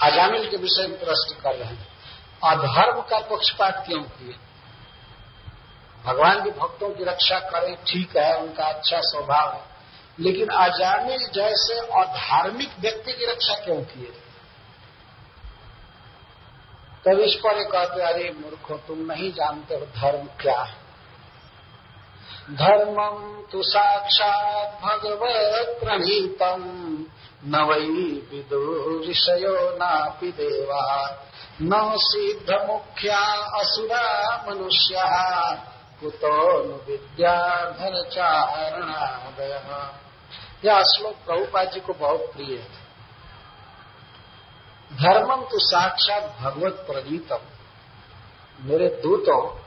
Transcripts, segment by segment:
अजामिल के विषय में प्रश्न कर रहे हैं। अधर्म का पक्षपात क्यों किए भगवान के भक्तों की रक्षा करें, ठीक है, उनका अच्छा स्वभाव है। लेकिन अजामिल जैसे अधार्मिक व्यक्ति की रक्षा क्यों किए? तब इस पर कहते अरे मूर्खो, तुम नहीं जानते हो धर्म क्या है। धर्मम तो साक्षात भगवत प्रणीतम न वै विदुषयो नापि देवा। न सिद्ध मुख्या असुरा मनुष्य। कुतो विद्याधर चारणादय यह श्लोक प्रभुपा जी को बहुत प्रिय है। धर्मम तो साक्षात भगवत प्रदीतम मेरे दूतों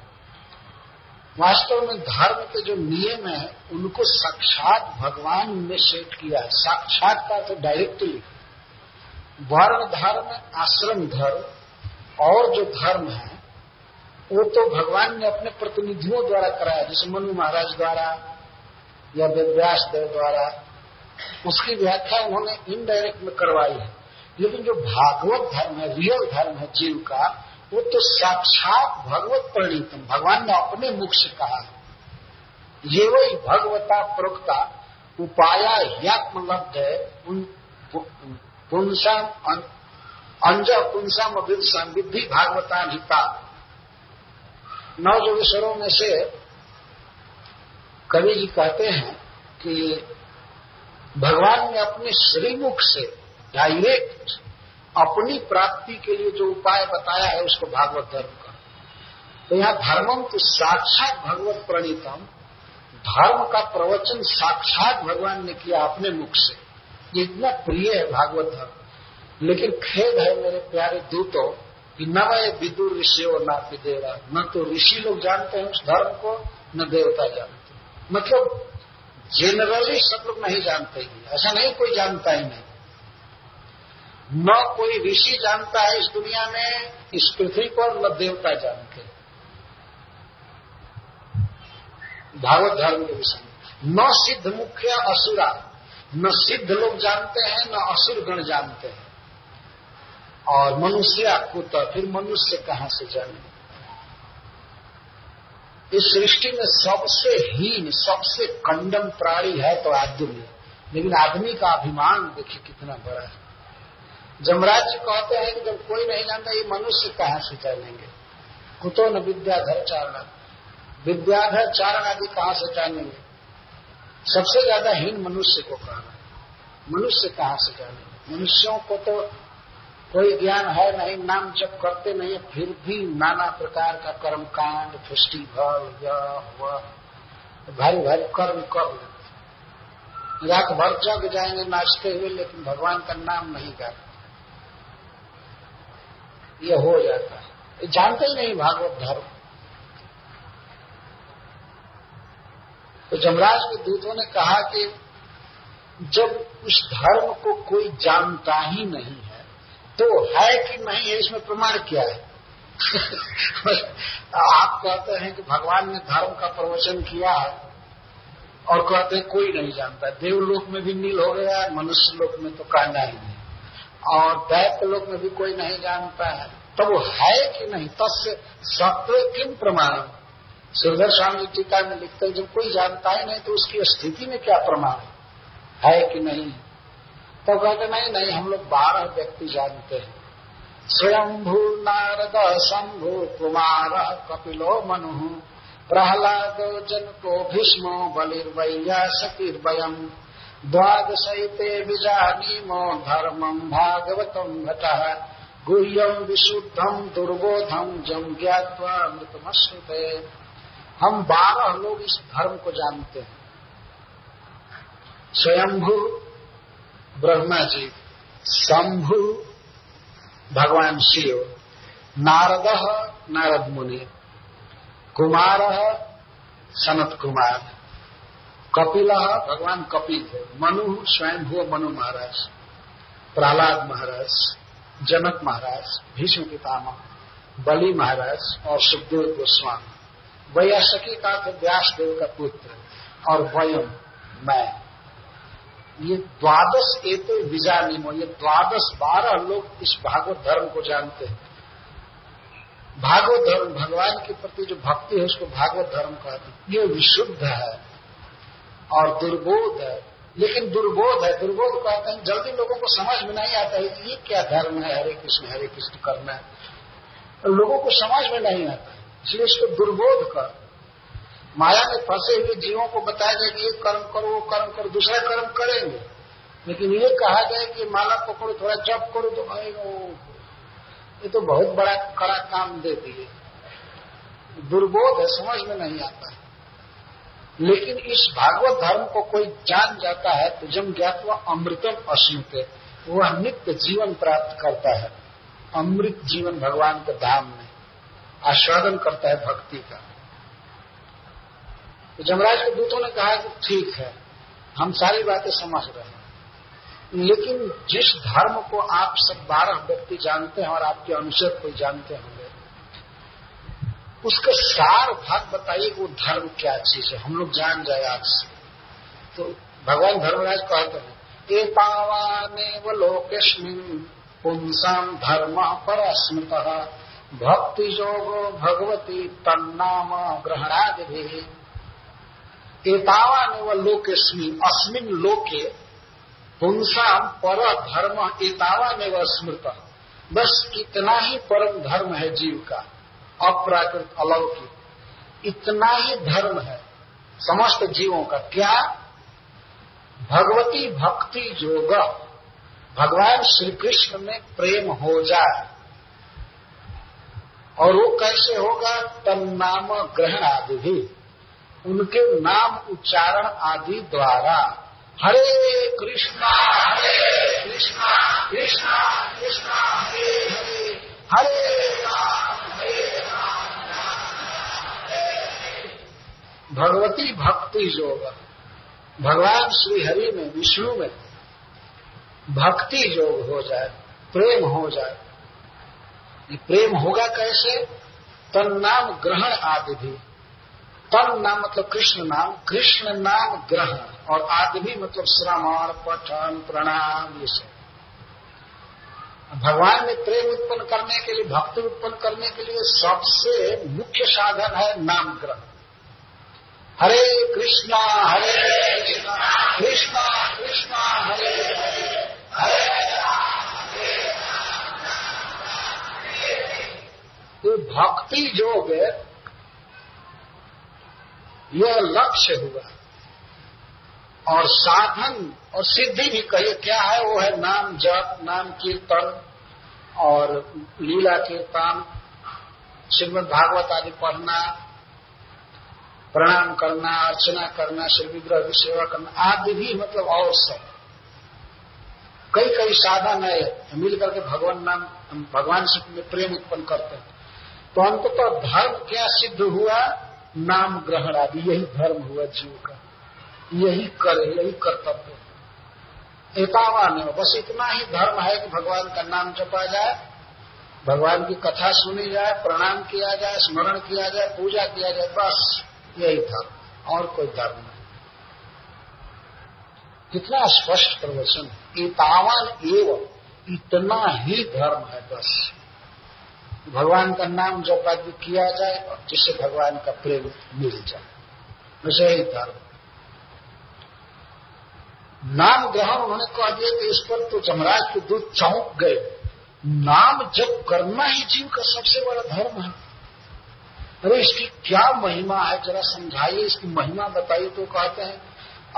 वास्तव में धर्म के जो नियम है, उनको साक्षात भगवान ने सेट किया है। साक्षात का तो डायरेक्टली वर्ण धर्म, आश्रम धर्म और जो धर्म है, वो तो भगवान ने अपने प्रतिनिधियों द्वारा कराया। जैसे मनु महाराज द्वारा या वेदव्यास देव द्वारा, उसकी व्याख्या उन्होंने इनडायरेक्ट में करवाई है। लेकिन जो भागवत धर्म है रियल धर्म है, जीव का वो तो साक्षात भगवत परिणीतम भगवान ने अपने मुख से कहा ये वही भगवता प्रोक्ता उपाया यात्मलब्ध है। उन अंज पुंसाम अभिषम विद्धि भागवता हिता नौ में से कवि जी कहते हैं कि भगवान ने अपने श्रीमुख से, डायरेक्ट अपनी प्राप्ति के लिए जो उपाय बताया है, उसको भागवत धर्म का तो यहाँ धर्मम तो साक्षात भगवत प्रणीतम। धर्म का प्रवचन साक्षात भगवान ने किया अपने मुख से। ये इतना प्रिय है भागवत धर्म। लेकिन खेद है मेरे प्यारे दूतों, कि न वह विदुर ऋषि और ना देवा न तो ऋषि लोग जानते हैं उस धर्म को, न देवता जानते मतलब जनरली सब लोग नहीं जानते ही। ऐसा नहीं कोई जानता ही नहीं। न कोई ऋषि जानता है इस दुनिया में, इस पृथ्वी पर न देवता जानते। भागवत धर्म के विषय न सिद्ध मुख्य असुरा। न सिद्ध लोग जानते हैं, न असुर गण जानते हैं। और मनुष्य कुत फिर मनुष्य कहाँ से जाने? इस सृष्टि में सबसे हीन, सबसे कंडम प्राणी है तो आदमी। लेकिन आदमी का अभिमान देखिए कितना बड़ा है। जमराज जी कहते हैं कि जब कोई नहीं जानता, ये मनुष्य कहाँ से जानेंगे कुतो न विद्याधर चारण। विद्याधर चारण आदि कहाँ से जानेंगे सबसे ज़्यादा हीन मनुष्य को कहना मनुष्य कहाँ से जानेंगे मनुष्यों को तो कोई ज्ञान है नहीं, नाम जब करते नहीं फिर भी नाना प्रकार का कर्म कांड फेस्टिवल यह भारी भारी कर्म कर लेते रात भर जग जाएँगे, नाचते हुए, लेकिन भगवान का नाम नहीं गाते। ये हो जाता है। जानते ही नहीं भागवत धर्म। तो जमराज के दूतों ने कहा कि जब उस धर्म को कोई जानता ही नहीं है तो है कि नहीं है, इसमें प्रमाण क्या है? आप कहते हैं कि भगवान ने धर्म का प्रवचन किया है, और कहते हैं कोई नहीं जानता। देवलोक में भी नील हो गया मनुष्य लोक में तो कहना ही नहीं। और दैत्य लोग में भी कोई नहीं जानता है। तो वो है कि नहीं? तस्य सत्य किम प्रमाण सुरधर स्वामी टीका में लिखते हैं, जब कोई जानता ही नहीं तो उसकी स्थिति में क्या प्रमाण है कि नहीं? तो कहते, नहीं नहीं, हम लोग बारह व्यक्ति जानते हैं। स्वयंभू नारद, शंभु कुमार, कपिलो मनु, प्रहलाद जनको भीष्मो बलिर्वैया सतीर्वयम। द्वादशते बीजानीमो धर्मम भागवतम घट गुह्यम विशुद्धम दुर्बोधम जम ज्ञावा मृतमश्रुते हम बारह लोग इस धर्म को जानते हैं। स्वयंभू ब्रह्मा जी, शंभु भगवान शिव, नारद नारद मुनि, कुमार सनत कुमार। कपिल, भगवान कपिल मनु, स्वयं भू मनु महाराज, प्रहलाद महाराज, जनक महाराज, भीष्म पितामह, बलि महाराज और सुखदेव गोस्वामी। वैयासकी का तो व्यास देव का पुत्र और वयम मैं। ये द्वादश एते विजानिमो, ये द्वादश बारह लोग इस भागवत धर्म को जानते हैं। भागवत धर्म भगवान के प्रति जो भक्ति है, उसको भागवत धर्म कहते हैं। ये विशुद्ध है। और दुर्बोध है। लेकिन दुर्बोध है। दुर्बोध कहते हैं, जल्दी लोगों को समझ में नहीं आता है कि ये क्या धर्म है, हरे कृष्ण हरे कृष्ण करना है। लोगों को समझ में नहीं आता इसलिए इसको दुर्बोध कर। माया में फंसे हुए जीवों को बताया जाए कि ये कर्म करो, वो कर्म करो, दूसरा कर्म करेंगे। लेकिन ये कहा जाए कि माला पकड़ो, थोड़ा जप करो तो भाई ये तो बहुत बड़ा कड़ा काम दे दिए। दुर्बोध है, समझ में नहीं आता है। लेकिन इस भागवत धर्म को कोई जान जाता है तो जम ज्ञात हुआ अमृतम अश्नुते वह नित्य जीवन प्राप्त करता है। अमृत जीवन भगवान के धाम में आस्वादन करता है भक्ति का। तो जमराज के दूतों ने कहा कि ठीक है, हम सारी बातें समझ रहे हैं। लेकिन जिस धर्म को आप सब बारह व्यक्ति जानते हैं और आपके अनुसार कोई जानते होंगे उसका सार भाग बताइए, वो धर्म क्या चीज़ है? हम लोग जान जाए आज से। तो भगवान धर्मराज कहते हैं एतावाने व लोकेस्मिन पुंसाम धर्म पर स्मृत भक्ति जोगो भगवती तन्नाम ग्रहणादि एतावान व लोकेस्मी अस्मिन लोके पुंसाम पर धर्म एतावान व स्मृत बस इतना ही परम धर्म है जीव का। अप्राकृत अलौकिक। इतना ही धर्म है, समस्त जीवों का। क्या? भगवती भक्ति योग। भगवान श्री कृष्ण में प्रेम हो जाए। और वो कैसे होगा? तन्नाम ग्रहण आदि भी। उनके नाम उच्चारण आदि द्वारा। हरे कृष्णा हरे कृष्णा कृष्णा कृष्णा, हरे हरे। हरे भगवती भक्ति योग भगवान श्री हरि में, विष्णु में भक्ति योग हो जाए, प्रेम हो जाए। ये प्रेम होगा कैसे? तन नाम ग्रहण आदि भी। तन नाम मतलब कृष्ण नाम कृष्ण नाम ग्रहण, और आदि भी मतलब श्रवण, पठन, प्रणाम, ये सब। भगवान में प्रेम उत्पन्न करने के लिए, भक्ति उत्पन्न करने के लिए सबसे मुख्य साधन है नाम ग्रहण। हरे कृष्णा हरे कृष्णा कृष्णा हरे हरे तो भक्ति योग यह लक्ष्य हुआ। और साधन और सिद्धि भी कहिए क्या है? वो है नाम जप, नाम कीर्तन और लीला कीर्तन श्रीमद भागवत आदि पढ़ना प्रणाम करना, अर्चना करना, श्री विग्रह की सेवा करना, आदि भी मतलब और सब कई कई साधन है, मिल करके भगवान नाम, भगवान से प्रेम उत्पन्न करते हैं। तो अंततः तो धर्म क्या सिद्ध हुआ? नाम ग्रहण आदि, यही धर्म हुआ जीव का। यही करे, यही कर्तव्य। एतावान बस इतना ही धर्म है कि भगवान का नाम जपा जाए, भगवान की कथा सुनी जाए, प्रणाम किया जाए, स्मरण किया जाए, पूजा किया जाए, बस। यही धर्म और कोई धर्म नहीं। कितना स्पष्ट प्रवचन। एतावान एवं, इतना ही धर्म है बस। भगवान का नाम जब आदि किया जाए, और जिससे भगवान का प्रेम मिल जाए। वैसे ही धर्म। नाम ग्रहण उन्होंने कह दिया कि इस पर तो जमराज के दूध चौंक गए। नाम जब करना ही जीव का सबसे बड़ा धर्म है। अरे इसकी क्या महिमा है? जरा समझाइए, इसकी महिमा बताइए तो कहते हैं,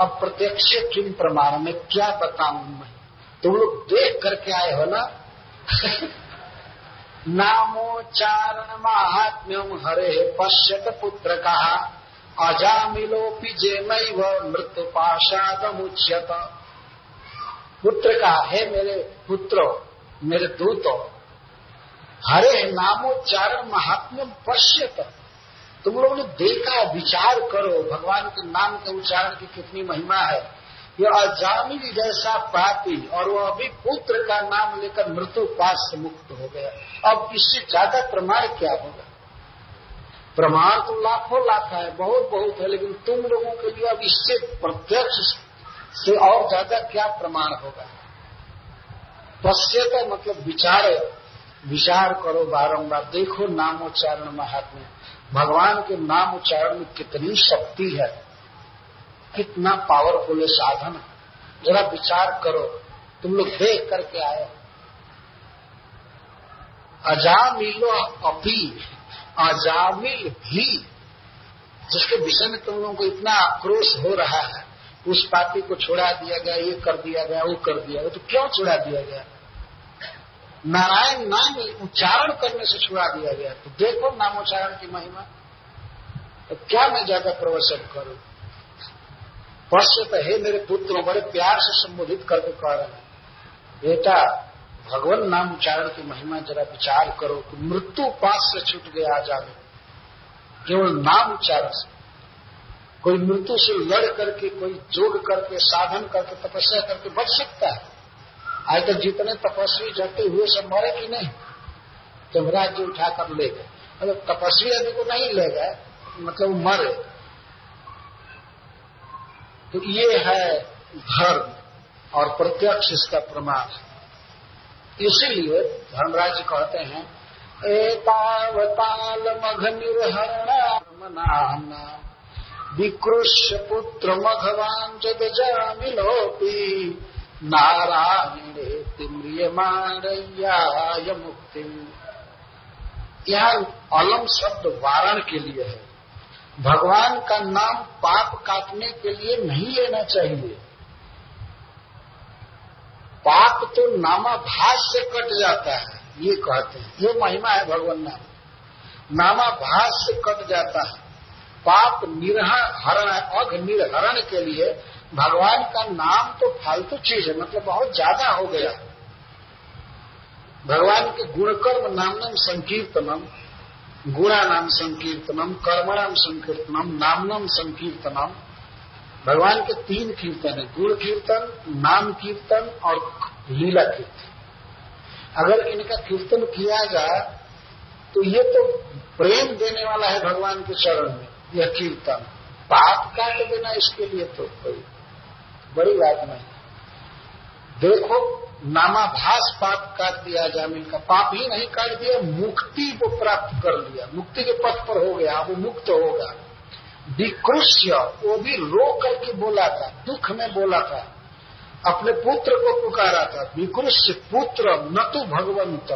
अब प्रत्यक्ष किन प्रमाण? में क्या बताऊँ मैं? तुम लोग देख करके आए हो ना? नामोच्चारण महात्म्यम हरे पश्यत पुत्र कहा अजामिलोपि जेमैव मृत्यु पाशाद मुच्यत पुत्र का है मेरे पुत्रो, मेरे दूतो हरे नामोच्चारण महात्म्यम पश्यत तुम लोगों ने देखा, विचार करो, भगवान के नाम के उच्चारण की कितनी महिमा है। ये अजामिल जैसा पापी और वो अभी पुत्र का नाम लेकर मृत्यु पास से मुक्त हो गया। अब इससे ज़्यादा प्रमाण क्या होगा? प्रमाण तो लाखों लाख है, बहुत बहुत है, लेकिन तुम लोगों के लिए अब इससे प्रत्यक्ष से और ज़्यादा क्या प्रमाण होगा? पश्चेत मतलब विचार विचार करो बारंबार, देखो नामोच्चारण महात्मा भगवान के नाम उच्चारण में कितनी शक्ति है, कितना पावरफुल साधन। है जरा विचार करो, तुम लोग देख करके आए। अजामिलो अपी अजामिल भी। जिसके विषय में तुम लोगों को इतना आक्रोश हो रहा है, उस पार्टी को छोड़ा दिया गया, ये कर दिया गया, वो कर दिया गया तो क्यों छोड़ा दिया गया? नारायण नाम उच्चारण करने से छुड़ा दिया गया। तो देखो नामोच्चारण की महिमा। तो क्या मैं ज़्यादा प्रवचन करूँ? तो हे मेरे पुत्र, बड़े प्यार से संबोधित करके कह रहे हैं। बेटा, भगवान नाम उच्चारण की महिमा जरा विचार करो कि मृत्यु पास से छूट गया आ जावे केवल नाम उच्चारण से। कोई मृत्यु से लड़ करके, कोई जोग करके, साधन करके, तपस्या करके बच सकता है। आज तक जितने तपस्वी जटे हुए सब मरे कि नहीं? जमराज जी उठाकर ले गए। मतलब तपस्वी आदमी को नहीं ले गए मतलब मरे। तो ये है धर्म और प्रत्यक्ष इसका प्रमाण है। इसीलिए धर्मराज कहते हैं एतावताल मघ निर्हरणा विकृष्य पुत्र मघवान जद जामिलोपी नारायणे तिम्रियमाणय्याय मुक्ति यह अलम शब्द वारण के लिए है। भगवान का नाम पाप काटने के लिए नहीं लेना चाहिए। पाप तो नामाभास से कट जाता है, ये कहते हैं। ये महिमा है भगवान नाम। नामाभास से कट जाता है। पाप निर्हरण हरण अघ निर्हरण के लिए भगवान का नाम तो फालतू चीज़ है मतलब बहुत ज़्यादा हो गया। भगवान के गुणकर्म नामनम संकीर्तनम गुणा नाम संकीर्तनम, कर्मणाम संकीर्तनम, नामनम संकीर्तनम। भगवान के तीन कीर्तन है, गुण कीर्तन, नाम कीर्तन और लीला कीर्तन। अगर इनका कीर्तन किया जाए तो ये तो प्रेम देने वाला है भगवान के चरण में, यह कीर्तन। पाप काट देना इसके लिए तो कोई बड़ी बात नहीं। देखो नामाभास पाप काट दिया, जामिन का पाप ही नहीं काट दिया, मुक्ति को प्राप्त कर लिया। मुक्ति के पथ पर हो गया, वो मुक्त होगा विकृष्य वो भी रो करके बोला था, दुख में बोला था, अपने पुत्र को पुकारा था। विकृष्य पुत्र, न तो भगवंत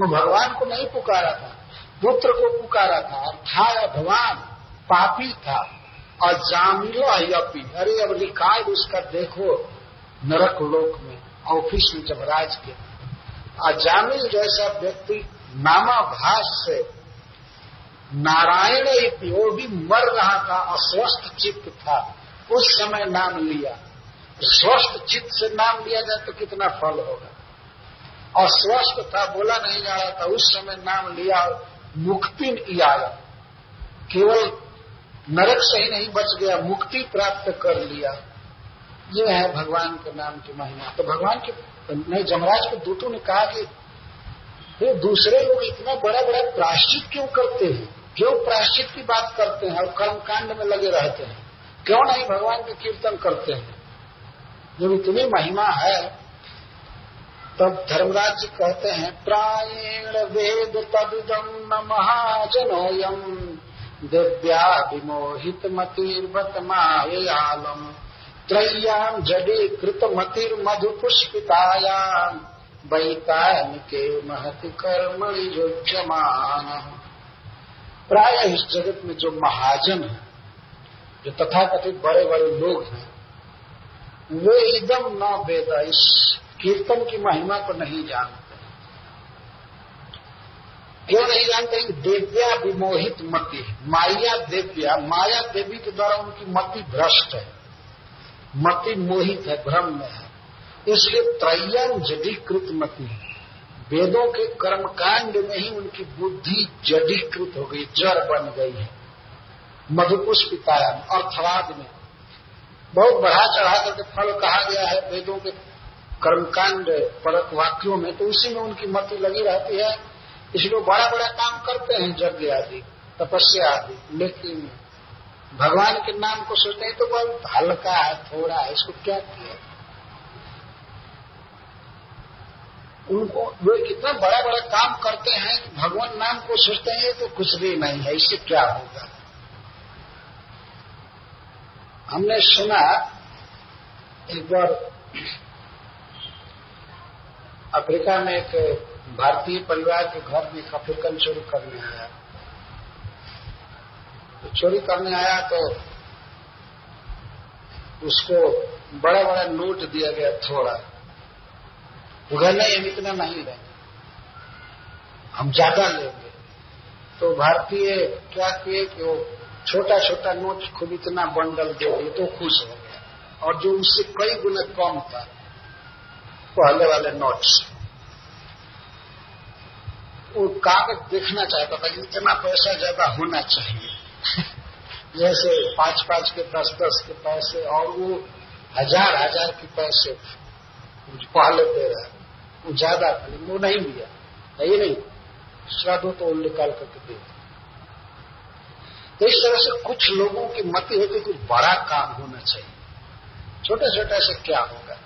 वो भगवान को नहीं पुकारा था, पुत्र को पुकारा था। था भगवान पापी था। और जामिलो अयपी अरे अब रिकॉर्ड उसका देखो, नरक लोक में, ऑफ़िस में जब राज के अजामिल जैसा व्यक्ति नामाभास से नारायण वो भी मर रहा था, अस्वस्थ चित्त था। उस समय नाम लिया। स्वस्थ चित्त से नाम लिया जाए तो कितना फल होगा। अस्वस्थ था, बोला नहीं जा रहा था, उस समय नाम लिया, मुक्ति आया। केवल नरक से ही नहीं बच गया, मुक्ति प्राप्त कर लिया। ये है भगवान के नाम की महिमा। तो भगवान के, नहीं, जमराज के दूतों ने कहा कि ये दूसरे लोग इतना बड़ा बड़ा प्राश्चित क्यों करते हैं? क्यों प्राश्चित की बात करते हैं और कर्मकांड में लगे रहते हैं? क्यों नहीं भगवान के कीर्तन करते हैं? जब इतनी महिमा है, तब धर्मराज जी कहते हैं, प्रायण वेद तदिदम न महाजनोयम। दिव्या विमोहित मतिर्वत मायालम त्रय्याम जडी कृत मतिर मधु पुष्पितायाम के महति कर्म योज्यमान प्राय इस जगत में जो महाजन है, जो तथाकथित बड़े बड़े लोग हैं, वे एकदम न वेद इस कीर्तन की महिमा को नहीं जानते। क्यों नहीं जानते देव्या विमोहित मति माया देव्या, माया देवी के द्वारा उनकी मति भ्रष्ट है। मति मोहित है भ्रम में है। इसलिए त्रयन जडीकृत मति वेदों के कर्मकांड में ही उनकी बुद्धि जडीकृत हो गई, जड़ बन गई है। मधुपुष्पितायन अर्थवाद में। बहुत बढ़ा चढ़ा करके फल कहा गया है, वेदों के कर्मकांड परक वाक्यों में तो उसी में उनकी मति लगी रहती है। इसलिए बड़ा बड़ा काम करते हैं यज्ञ आदि, तपस्या आदि। लेकिन भगवान के नाम को सोचते हैं तो बहुत हल्का है, थोड़ा है, इसको क्या किया? उनको वो कितना बड़ा बड़ा काम करते हैं, भगवान नाम को सोचते हैं तो कुछ भी नहीं है, इससे क्या होगा? हमने सुना, एक बार अफ्रीका में एक भारतीय परिवार के घर में अफ्रीकन चोरी करने आया। तो चोरी करने आया तो उसको बड़ा बड़ा नोट दिया गया थोड़ा। उधर नहीं हम इतना नहीं लेंगे हम ज़्यादा लेंगे। तो भारतीय क्या किए कि वो छोटा छोटा नोट खुद इतना बंडल दे दिए तो खुश हो गया। और जो उससे कई गुना कम था, पहले वाले नोट्स। वो कागज़ देखना चाहता था कि इतना पैसा ज़्यादा होना चाहिए। जैसे पाँच पाँच के दस दस के पैसे और वो हज़ार हज़ार के पैसे पहले दे रहा वो ज़्यादा था वो नहीं लिया है नहीं। श्राद्धों तो निकाल करके दे तो इस तरह से कुछ लोगों की मति होती कुछ बड़ा काम होना चाहिए। छोटा छोटा से क्या होगा?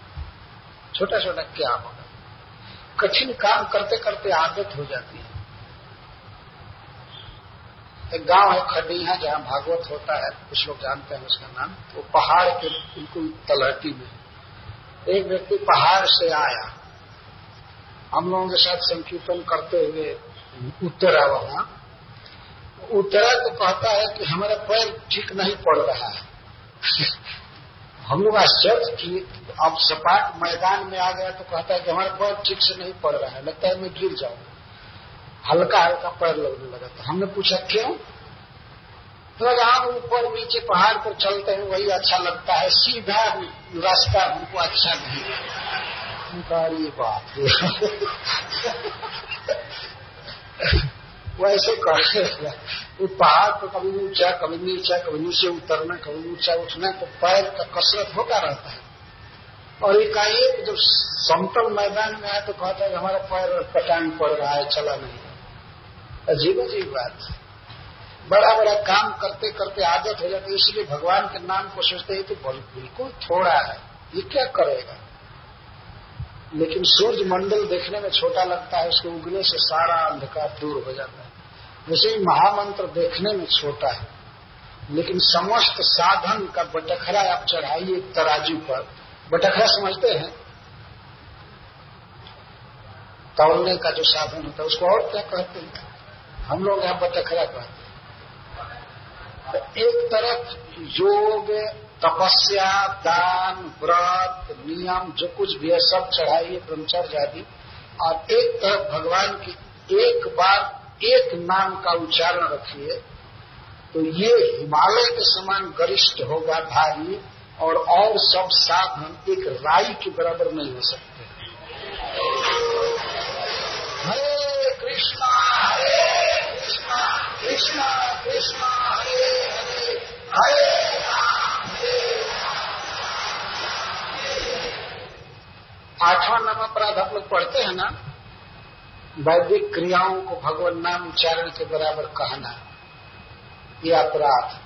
छोटा छोटा क्या होगा? कठिन काम करते करते आदत हो जाती है। एक गाँव है खडीहा जहाँ भागवत होता है, कुछ लोग जानते हैं उसका नाम। तो पहाड़ के बिल्कुल तलहटी में। एक व्यक्ति पहाड़ से आया। हम लोगों के साथ संकीर्तन करते हुए उतरा वहाँ। उतरा तो कहता है कि हमारा पैर ठीक नहीं पड़ रहा है। हम लोग आश्चर्य किए अब सपाट मैदान में आ गया तो कहता है कि हमारा पैर ठीक से नहीं पड़ रहा है, लगता है मैं गिर जाऊँगा हल्का हल्का पैर लगने लगा तो हमने पूछा, क्यों? तो हम ऊपर नीचे पहाड़ पर चलते हैं, वही अच्छा लगता है। सीधा रास्ता हमको अच्छा नहीं ये बात वैसे करते वो पहाड़ पर कभी ऊँचा, कभी नीचा, कभी नीचे उतरना, कभी ऊँचा उठना तो पैर का कसरत होता रहता है। और एकाएक जब समतल मैदान में आए तो कहता है हमारा पैर पटांग पड़ रहा है, चला नहीं। अजीब अजीब बात बड़ा बड़ा काम करते करते आदत हो जाती है, इसलिए भगवान के नाम को सोचते हैं तो बिल्कुल थोड़ा है, ये क्या करेगा? लेकिन सूर्य मंडल देखने में छोटा लगता है, उसके उगने से सारा अंधकार दूर हो जाता है। वैसे ही महामंत्र देखने में छोटा है, लेकिन समस्त साधन का बटखरा आप चढ़ाइए तराजू पर। बटखरा समझते हैं? तौलने का जो साधन होता है, उसको और क्या कहते हैं? हम लोग यहाँ बटखरा कहते हैं। तो एक तरफ़ योग, तपस्या, दान, व्रत, नियम, जो कुछ भी है, सब चढ़ाइए, ब्रह्मचर्य आदि। और एक तरफ़ भगवान की एक बार एक नाम का उच्चारण रखिए तो ये हिमालय के समान गरिष्ठ होगा भारी और और सब साधन एक राई के बराबर नहीं हो सकते। हरे कृष्णा हरे कृष्णा कृष्णा कृष्णा, हरे हरे हरे आठवां नाम अपराध आप लोग पढ़ते हैं ना? वैदिक क्रियाओं को भगवान नाम उच्चारण के बराबर कहना। ये अपराध।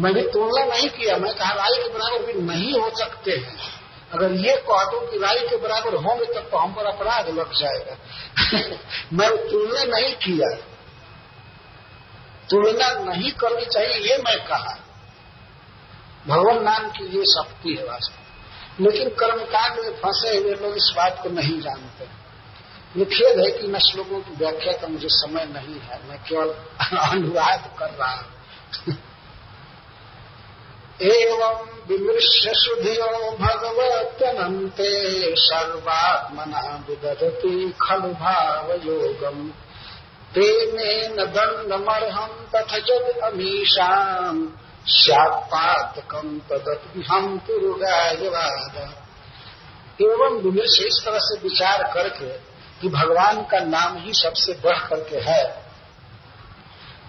मैंने तुलना नहीं किया। मैं कहा, राय के बराबर भी नहीं हो सकते हैं। अगर ये कह दो कि राय के बराबर होंगे, तब तो हम पर अपराध लग जाएगा। मैं तुलना नहीं किया। तुलना नहीं करनी चाहिए, ये मैं कहा। भगवान नाम की ये शक्ति है वास्तव लेकिन कर्मकांड में फंसे हुए लोग इस बात को नहीं जानते। ये खेद है कि इन श्लोकों की व्याख्या का मुझे समय नहीं है, मैं केवल अनुवाद कर रहा हूँ। एवं विमृश्य सुधियो भगवत्यनते सर्वात्मना विदधति खलु भाव योगम तेने न दंडमर्हम तथ जद अमीशाम श्यापातकम तदत्म पुरुगायवाद एवं से इस तरह से विचार करके कि भगवान का नाम ही सबसे बढ़ करके है।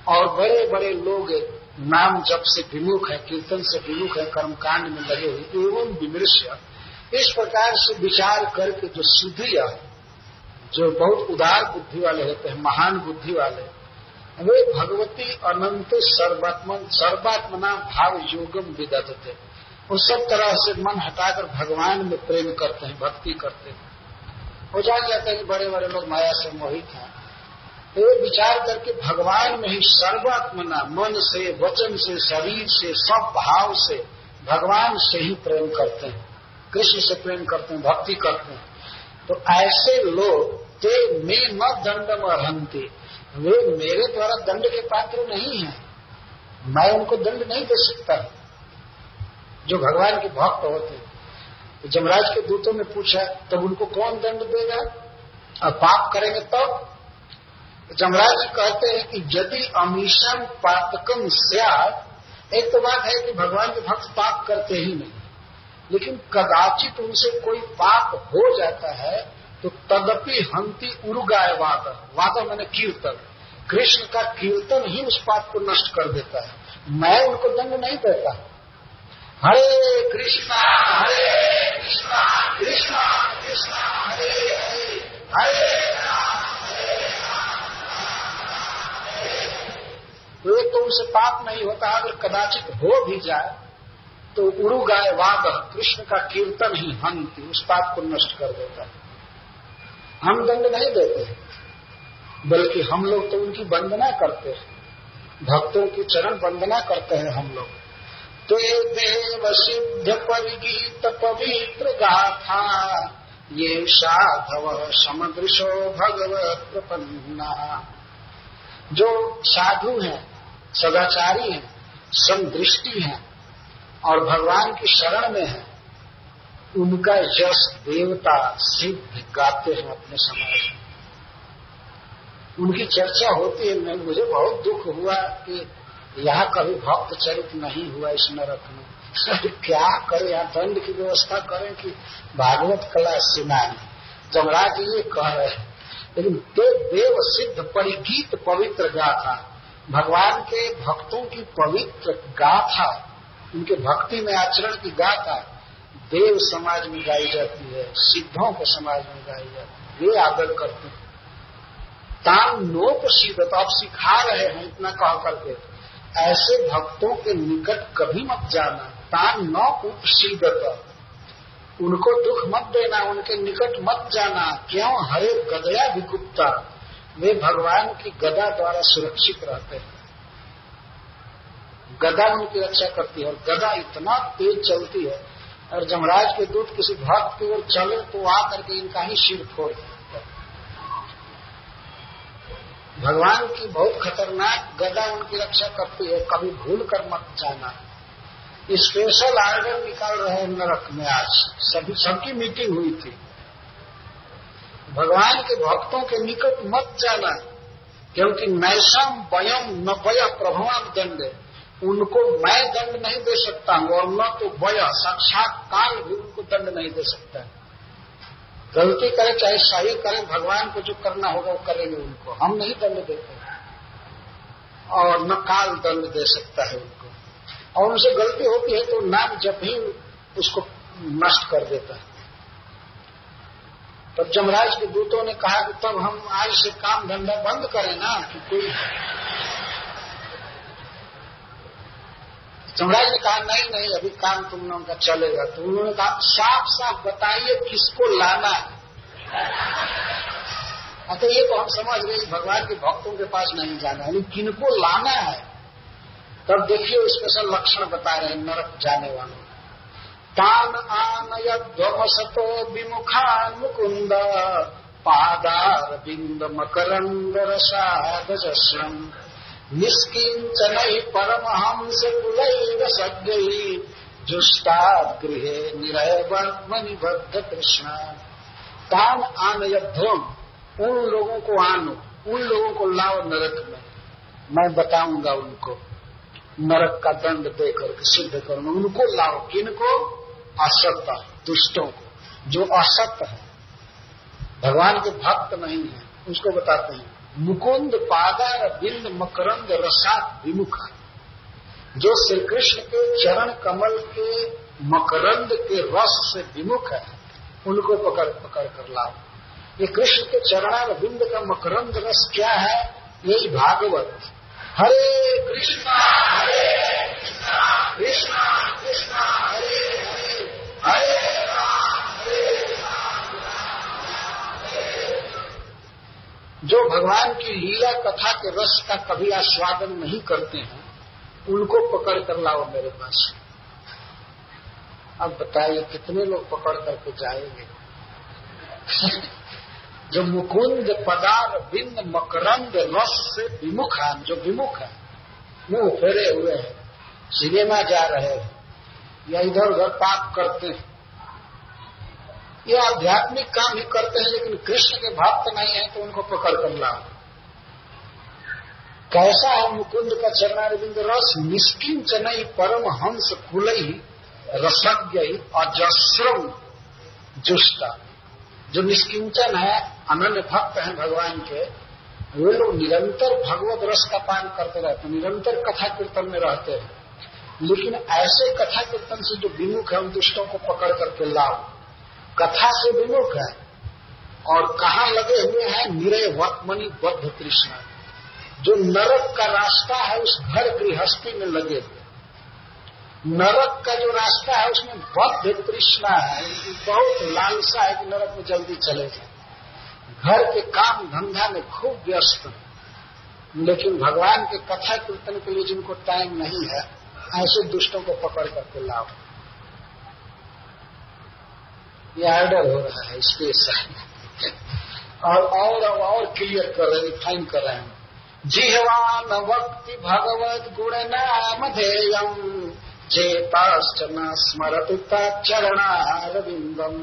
और बड़े बड़े लोग नाम जब से विमुख है, कीर्तन से विमुख है, कर्मकांड में लगे हुए एवं विमृश्य। इस प्रकार से विचार करके जो शुद्धिया जो बहुत उदार बुद्धि वाले होते हैं, महान बुद्धि वाले, वे भगवती अनंत सर्वात्म सर्वात्मना भाव योगम विदत थे वो सब तरह से मन हटाकर भगवान में प्रेम करते हैं, भक्ति करते हैं। हो जाता है कि बड़े बड़े लोग माया से मोहित हैं। तो ये विचार करके भगवान में ही सर्वात्मना, मन से, वचन से, शरीर से, सब भाव से भगवान से ही प्रेम करते हैं। कृष्ण से प्रेम करते हैं, भक्ति करते हैं। तो ऐसे लोग, ते में न दंड हंते वे मेरे द्वारा दंड के पात्र नहीं है। मैं उनको दंड नहीं दे सकता। जो भगवान के भक्त होते हैं। तो जमराज के दूतों ने पूछा, तब उनको कौन दंड देगा? और पाप करेंगे तब। तो जमराज कहते हैं कि यदि अमीशन पातकम स्याद एक तो बात है कि भगवान के भक्त पाप करते ही नहीं, लेकिन कदाचित उनसे कोई पाप हो जाता है तो तदपि हंती उर्गाय वाद। वाद मैंने कीर्तन। कृष्ण का कीर्तन ही उस पाप को नष्ट कर देता है। मैं उनको दंड नहीं देता। हरे कृष्णा हरे कृष्णा कृष्णा कृष्णा, हरे हरे हरे एक तो उनसे पाप नहीं होता, अगर कदाचित हो भी जाए तो उरुगाय वाद कृष्ण का कीर्तन ही हंति उस पाप को नष्ट कर देता है। हम दंड नहीं देते, बल्कि हम लोग तो उनकी वंदना करते हैं। भक्तों की चरण वंदना करते हैं हम लोग। तो ये देव सिद्ध परिगीत पवित्र गाथा। ये साधव समदृशो भगवत प्रपन्ना। जो साधु हैं, सदाचारी हैं, समदृष्टि हैं और भगवान की शरण में है, उनका यश देवता सिद्ध गाते हैं अपने समाज में। उनकी चर्चा होती है, मैं, मुझे बहुत दुख हुआ कि यहाँ कभी भक्त चरित नहीं हुआ इस नरक में। क्या करें? यहाँ दंड की व्यवस्था करें कि भागवत कला सुनाए जमराज ये कह रहे हैं, लेकिन ते देव सिद्ध परिगीत पवित्र गाथा, भगवान के भक्तों की पवित्र गाथा, उनके भक्ति में आचरण की गाथा, देव समाज में गाई जाती है, सिद्धों के समाज में गाई जाती है। वे आदर करते हैं। तान नोपशीद तो आप सिखा रहे हैं, इतना कह करके। ऐसे भक्तों के निकट कभी मत जाना। तान न उपशीदत उनको दुख मत देना, उनके निकट मत जाना। क्यों? हरे गदया विगुप्ता। वे भगवान की गदा द्वारा सुरक्षित रहते हैं। गदा उनकी रक्षा करती है और गदा इतना तेज चलती है। और जमराज के दूत किसी भक्त की ओर चले तो आकर के इनका ही सिर फोड़ भगवान की बहुत खतरनाक गदा उनकी रक्षा करती है, कभी भूल कर मत जाना। स्पेशल आर्डर निकाल रहे हैं नरक में आज। सभी, सबकी मीटिंग हुई थी। भगवान के भक्तों के निकट मत जाना, क्योंकि नैसम वयम न वय प्रभवान दंड। उनको मैं दंड नहीं दे सकता हूँ और न तो वय साक्षात काल भी उनको दंड नहीं दे सकता है। गलती करें, चाहे सही करें, भगवान को जो करना होगा वो करेंगे उनको। हम नहीं दंड देते। और न काल दंड दे सकता है उनको। और उनसे गलती होती है तो नाम जब ही उसको नष्ट कर देता है। तब जमराज के दूतों ने कहा कि तब हम आज से काम धंधा बंद करें ना, कि कोई सम्राट ने कहा, नहीं नहीं अभी काम तुम लोगों का चलेगा। तो उन्होंने कहा, साफ़ साफ़ बताइए किसको लाना है? तो ये तो हम समझ गए, भगवान के भक्तों के पास नहीं जाना है। किनको लाना है? तब देखिए स्पेशल लक्षण बता रहे हैं, नरक जाने वालों। तान आन सतो विमुखान मुकुंद, पादार बिंद मकरंद रसाद निष्किंचन परमहंस कुलैव सद्यी जुष्टा गृह निरय निरयबद्ध कृष्ण तान आन आनयध्वम उन लोगों को आनो, उन लोगों को लाओ नरक में। मैं बताऊँगा उनको, नरक का दंड देकर सिद्ध करूँगा। उनको लाओ किनको असत दुष्टों को। जो असत है, भगवान के भक्त नहीं है, उसको बताते हैं। मुकुंद पादार बिंद मकरंद रसात विमुख। जो श्री कृष्ण के चरण कमल के मकरंद के रस से विमुख है, उनको पकड़ पकड़ कर लाओ। ये कृष्ण के चरणार बिंद का मकरंद रस क्या है? यही भागवत। हरे कृष्णा हरे कृष्णा कृष्णा कृष्णा, हरे हरे हरे। जो भगवान की लीला कथा के रस का कभी आस्वादन नहीं करते हैं, उनको पकड़ कर लाओ मेरे पास। अब बताइए, कितने लोग पकड़ करके जाएँगे? जो मुकुंद पदार बिंद मकरंद रस से विमुख है, जो विमुख है, मुँह फेरे हुए हैं, सिनेमा जा रहे हैं, या इधर उधर पाप करते हैं। ये आध्यात्मिक काम ही करते हैं, लेकिन कृष्ण के भक्त नहीं है तो उनको पकड़ कर लाओ। कैसा है मुकुंद का चरणारविंद रस? निष्किन चनई परम हंस कुलई, रसज्ञ अजस्रम जुष्टा। जो निष्किंचन है, अनन्य भक्त हैं भगवान के, वे लोग निरंतर भगवत रस का पान करते रहते हैं, निरंतर कथा कीर्तन में रहते हैं। लेकिन ऐसे कथा कीर्तन से जो विमुख है, उन दुष्टों को पकड़ करके लाओ। कथा से विमुख है। और कहा लगे हुए हैं, निरय वत्मनी बद्ध कृष्ण। जो नरक का रास्ता है, उस घर गृहस्थी में लगे हुए। नरक का जो रास्ता है, उसमें बद्ध कृष्णा है। बहुत लालसा है कि नरक में जल्दी चले जाए। घर के काम धंधा में खूब व्यस्त है। लेकिन भगवान के कथा कीर्तन के लिए जिनको टाइम नहीं है, ऐसे दुष्टों को पकड़ करके लाओ। ये ऑर्डर हो रहा है, इसलिए और और और क्लियर कर रहे हैं फाइन कर रहे हैं। जिहवान वक्ति भगवत गुण नाम ध्येयम चेताश्च न स्मरति तच्चरणारविन्दम्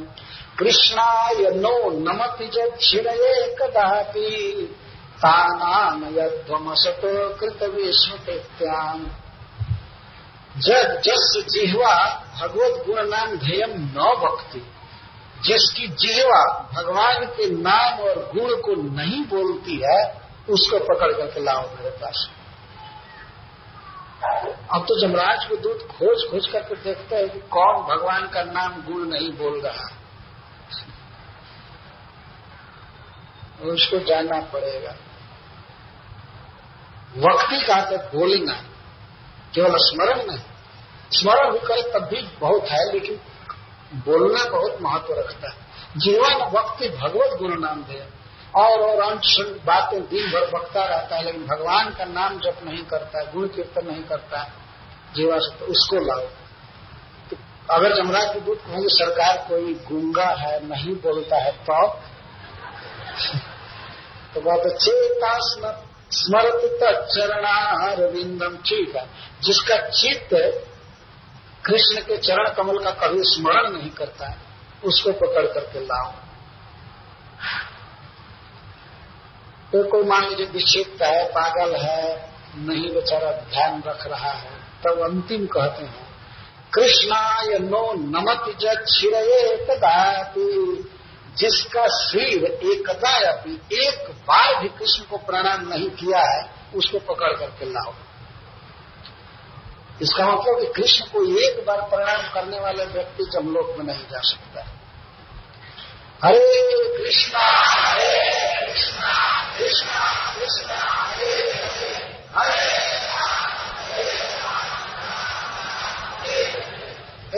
कृष्णाय नो नमति जक्षिणये कदापि तानानयध्वमसतो कृत विस्मृत्याम् जब जस जिहवा भगवत गुण नाम ध्येयम न भक्ति जिसकी जिहवा भगवान के नाम और गुण को नहीं बोलती है, उसको पकड़ करके लाओ मेरे पास। अब तो जमराज को दूत खोज खोज करके देखते हैं कि कौन भगवान का नाम गुण नहीं बोल रहा। उसको जानना पड़ेगा। वक्ति का तो बोलना, केवल स्मरण नहीं। स्मरण भी करे तब भी बहुत है, लेकिन बोलना बहुत महत्व रखता है। जीवन, वक्ति भगवत गुरु नाम दे। और और अंश, बातें दिन भर बकता रहता है, लेकिन भगवान का नाम जप नहीं करता है गुण कीर्तन नहीं करता है। जीवा तो उसको लाओ। तो अगर जमराज के दूत कहेंगे, सरकार कोई गुंगा है, नहीं बोलता है तो? तो बात चेता स्मृत चरणारविंदम ठीक है। जिसका चित्त कृष्ण के चरण कमल का कभी स्मरण नहीं करता है, उसको पकड़ करके लाओ। तो कोई मान लीजिए विक्षिप्त है, पागल है, नहीं बेचारा ध्यान रख रहा है, तब अंतिम कहते हैं, कृष्णाय नो नमत जिरये कदापि जिसका सिर एकदापि एक बार भी कृष्ण को प्रणाम नहीं किया है, उसको पकड़ करके लाओ। इसका मतलब कि कृष्ण को एक बार प्रणाम करने वाले व्यक्ति जमलोक में नहीं जा सकता। हरे कृष्णा हरे कृष्णा कृष्णा कृष्णा हरे हरे।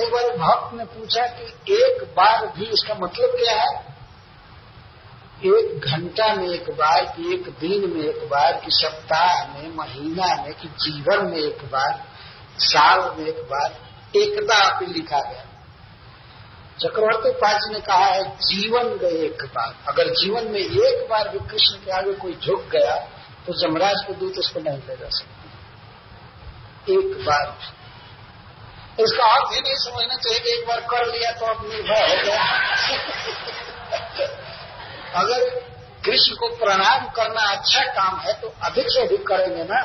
एक बार भक्त ने पूछा कि एक बार भी इसका मतलब क्या है? एक घंटा में एक बार कि एक दिन में एक बार कि सप्ताह में, महीना में कि जीवन में एक बार? साल में एक बार एकदा पे लिखा गया। चक्रवर्ती पाजी ने कहा है, जीवन में एक बार। अगर जीवन में एक बार भी कृष्ण के आगे कोई झुक गया तो जमराज के दूत उसको नहीं ले जा सकते। एक बार। इसका अर्थ ही नहीं समझना चाहिए कि एक बार कर लिया तो अब निर्भय हो गया। अगर कृष्ण को प्रणाम करना अच्छा काम है तो अधिक से अधिक करेंगे ना।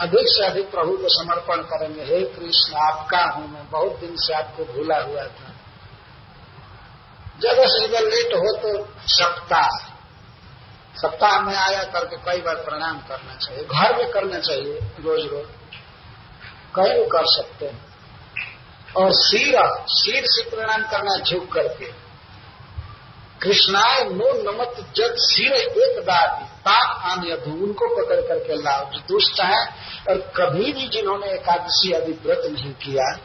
अधिक से अधिक प्रभु को समर्पण करेंगे। हे कृष्ण, आपका हूँ मैं। बहुत दिन से आपको भूला हुआ था। से ज़्यादा लेट हो तो सप्ताह सप्ताह में आया करके कई बार प्रणाम करना चाहिए। घर में करना चाहिए रोज रोज कहीं कर सकते हैं। और सिर सिर से प्रणाम करना झुक करके। कृष्णाय नो नमत जग सिर एक दादी ताप आने अधु उनको पकड़ करके लाओ। जो दुष्ट है, और कभी भी जिन्होंने एकादशी आदि व्रत नहीं किया,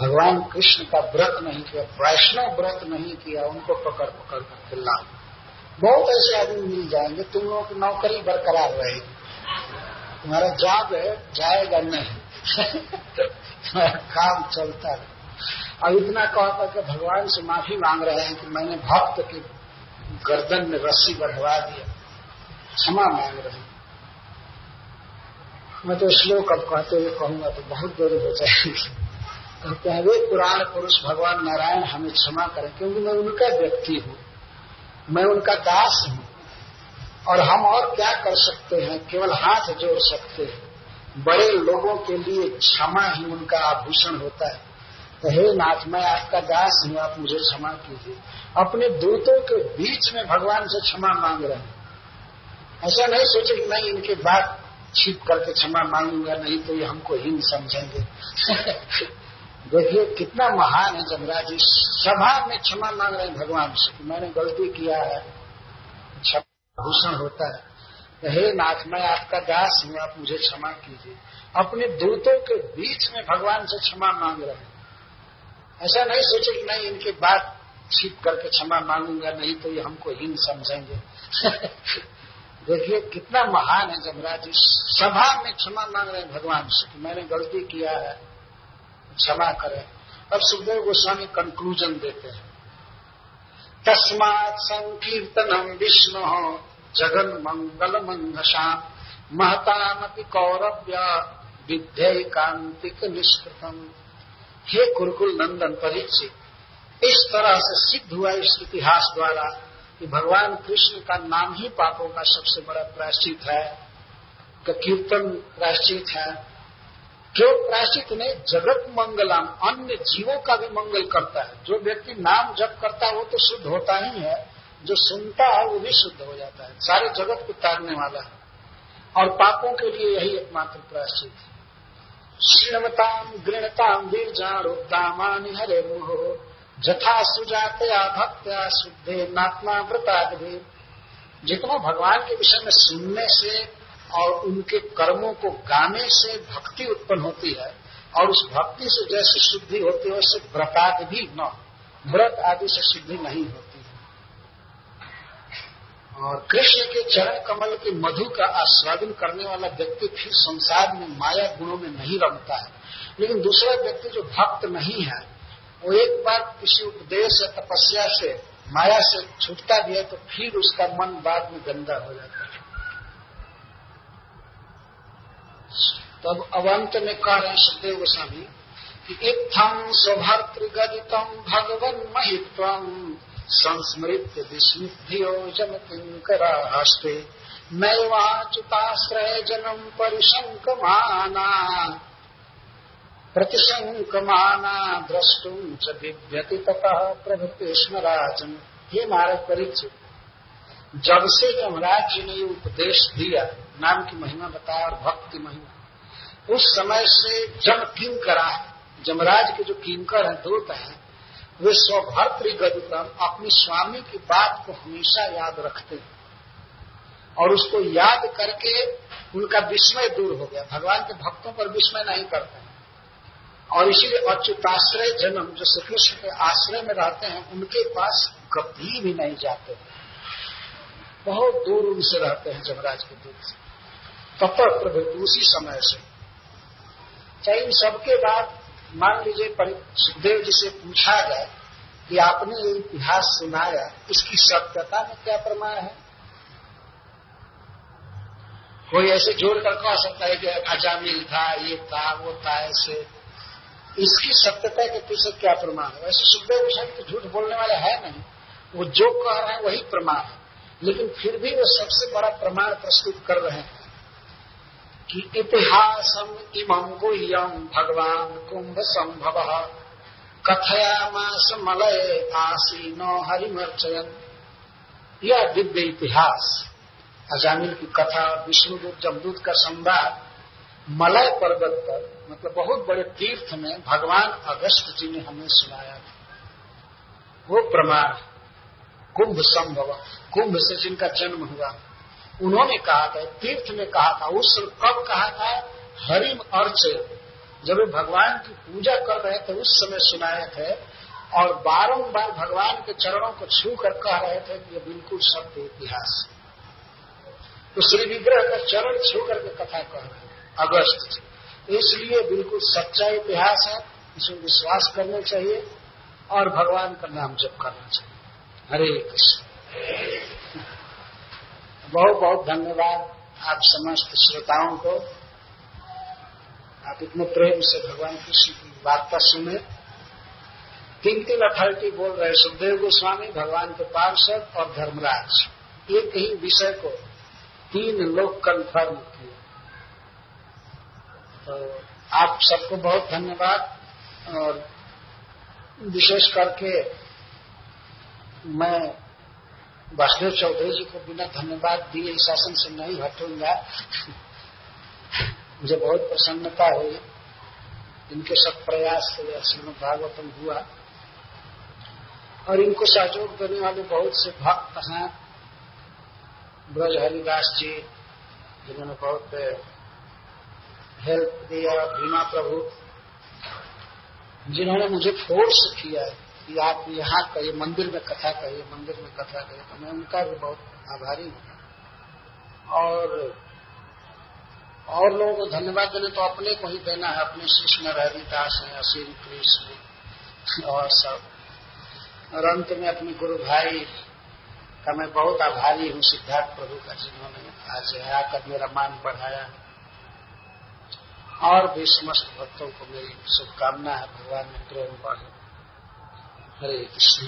भगवान कृष्ण का व्रत नहीं किया, वैष्णव व्रत नहीं किया, उनको पकड़ पकड़ करके लाओ। बहुत ऐसे आदमी मिल जाएँगे, तुम लोगों की नौकरी बरकरार रहेगी। तुम्हारा जॉब है, जाएगा नहीं। काम चलता है। और इतना कह करके भगवान से माफ़ी मांग रहे हैं कि मैंने भक्त के गर्दन में रस्सी बढ़वा दिया। क्षमा मांग रहे हैं। मैं तो श्लोक अब कहते हुए कहूँगा तो बहुत देरी हो जाएगी। कहते हैं वे पुराण पुरुष, भगवान नारायण हमें क्षमा करें, क्योंकि मैं उनका व्यक्ति हूँ। मैं उनका दास हूँ। और हम और क्या कर सकते हैं? केवल हाथ जोड़ सकते हैं। बड़े लोगों के लिए क्षमा ही उनका आभूषण होता है। तो हे नाथ, मैं आपका दास हूँ, आप मुझे क्षमा कीजिए। अपने दूतों के बीच में भगवान से क्षमा मांग रहे हैं। ऐसा नहीं सोचे कि मैं इनके बात छिप करके क्षमा मांगूँगा, नहीं तो ये हमको हीन समझेंगे। देखिए, कितना महान है जमराज जी। सभा में क्षमा मांग रहे हैं भगवान से मैंने गलती किया है। क्षमा भूषण होता है। हे नाथ, मैं आपका दास हूँ, आप मुझे क्षमा कीजिए। अपने दूतों के बीच में भगवान से क्षमा मांग रहे हैं। ऐसा नहीं सोचे कि नहीं, इनके बात छिप करके क्षमा मांगूँगा, नहीं तो ये हमको हीन समझेंगे। देखिए, कितना महान है जमराज इस सभा में क्षमा मांग रहे हैं भगवान से कि मैंने गलती किया है, क्षमा करें। अब सुखदेव गोस्वामी कंक्लूजन देते हैं। तस्मात संकीर्तनम विष्णु जगन मंगल मंगशाम महतामपि कौरव्य विद्य कांतिक निष्कृतम। हे कुरकुल नंदन परीक्षित इस तरह से सिद्ध हुआ इस इतिहास द्वारा कि भगवान कृष्ण का नाम ही पापों का सबसे बड़ा प्राश्चित है कीर्तन प्राश्चित है। जो प्राश्चित ने जगत मंगलम, अन्य जीवों का भी मंगल करता है। जो व्यक्ति नाम जप करता है, वो तो शुद्ध होता ही है। जो सुनता है, वो भी शुद्ध हो जाता है। सारे जगत को तारने वाला है। और पापों के लिए यही एकमात्र प्राश्चित है। श्रीणवताम गृणताम वीरजारोदामानि हरे मुहो जथा सुजातया, भक्त्या शुद्धे नात्मा व्रतादि जितना भगवान के विषय में सुनने से और उनके कर्मों को गाने से भक्ति उत्पन्न होती है, और उस भक्ति से जैसे शुद्धि होती है, वैसे व्रतादि भी न। व्रत आदि से शुद्धि नहीं होती। कृष्ण के चरण कमल के मधु का आस्वादन करने वाला व्यक्ति फिर संसार में माया गुणों में नहीं रमता है। लेकिन दूसरा व्यक्ति जो भक्त नहीं है, वो एक बार किसी उपदेश या तपस्या से, माया से छूटता भी है तो फिर उसका मन बाद में गंदा हो जाता है। तब अवंत में कह रहे हैं सुखदेव गोस्वामी कि इत्थम स्वभर्तृगदितम भगवन महित्वम संस्मृत विस्मृतियो जन किंकरास्ते नैवाच्युताश्रय जनम परिशंकमाना प्रतिशंकमाना द्रष्टुम च बिभ्यति ततः प्रभृति स्मराजन हे महाराज परीक्षित, जब से यमराज जी ने उपदेश दिया, नाम की महिमा बताया और भक्त की महिमा, उस समय से जम किंकरा जमराज के जो किंकर हैं, दूत हैं वे स्वभर्तृ गदितम अपनी स्वामी की बात को हमेशा याद रखते हैं। और उसको याद करके उनका विस्मय दूर हो गया। भगवान के भक्तों पर विस्मय नहीं करते। और इसीलिए अच्युताश्रय जन्म, जो श्री कृष्ण के आश्रय में रहते हैं, उनके पास कभी भी नहीं जाते। बहुत दूर उनसे रहते हैं जमराज के दूर से। तब प्रभु, उसी समय से। चाहे इन सबके बाद मान लीजिए सुखदेव जी से पूछा जाए कि आपने ये इतिहास सुनाया, इसकी सत्यता में क्या प्रमाण है? कोई ऐसे जोड़ कर कह सकता है कि अजामिल था, ये था, वो था, ऐसे। इसकी सत्यता के पीछे क्या प्रमाण है? वैसे सुखदेव गोस्वामी तो झूठ बोलने वाले है नहीं, वो जो कह रहे हैं वही प्रमाण है। लेकिन फिर भी वो सबसे बड़ा प्रमाण प्रस्तुत कर रहे हैं। कि इतिहासम इमं गुह्यम भगवान कुंभ संभव कथयामास मलय आसीनो हरिमर्चयन। यह दिव्य इतिहास। अजामिल की कथा विष्णुदूत जमदूत का संवाद मलय पर्वत पर मतलब बहुत बड़े तीर्थ में भगवान अगस्त जी ने हमें सुनाया था। वो प्रमाण कुंभ संभव कुंभ से जिनका जन्म हुआ उन्होंने कहा था, तीर्थ में कहा था, उस समय कब कहा था? हरिम अर्च। जब भगवान की पूजा कर रहे थे, उस समय सुनाए थे और बारंबार भगवान के चरणों को छू कर कह रहे थे कि ये बिल्कुल सत्य इतिहास तो श्री विग्रह का चरण छू करके कथा कह रहे हैं अगस्त। इसलिए बिल्कुल सच्चा इतिहास है इसमें विश्वास करना चाहिए और भगवान का नाम जप करना चाहिए। हरे कृष्ण। बहुत बहुत धन्यवाद आप समस्त श्रोताओं को। आप इतने प्रेम से भगवान कृष्ण की वार्ता सुने। तीन तीन अथॉरिटी बोल रहे सुखदेव गोस्वामी, भगवान के पार्षद और धर्मराज। एक ही विषय को तीन लोग कन्फर्म किए। तो आप सबको बहुत धन्यवाद और विशेष करके मैं वासुदेव चौधरी जी को बिना धन्यवाद दिए शासन से नहीं हटूँगा। मुझे बहुत प्रसन्नता हुई। इनके सब प्रयास से श्रीमद भागवतम हुआ। और इनको सहयोग देने वाले बहुत से भक्त हैं। ब्रज हरिदास जी, जिन्होंने बहुत हेल्प दिया, भीमा प्रभु, जिन्होंने मुझे फोर्स किया कि आप यहाँ कहिए मंदिर में कथा कहिए, मंदिर में कथा कहिए तो मैं उनका भी बहुत आभारी हूँ। और और लोगों को धन्यवाद देने तो अपने को ही देना है, अपने कृष्ण हरिदास हैं, असीम कृष्ण और सब। और अंत में अपने गुरु भाई का मैं बहुत आभारी हूँ, सिद्धार्थ प्रभु का, जिन्होंने आज आकर मेरा मान बढ़ाया। और भी समस्त भक्तों को मेरी शुभकामना है, भगवान में प्रेम बढ़े हरे कृष्ण।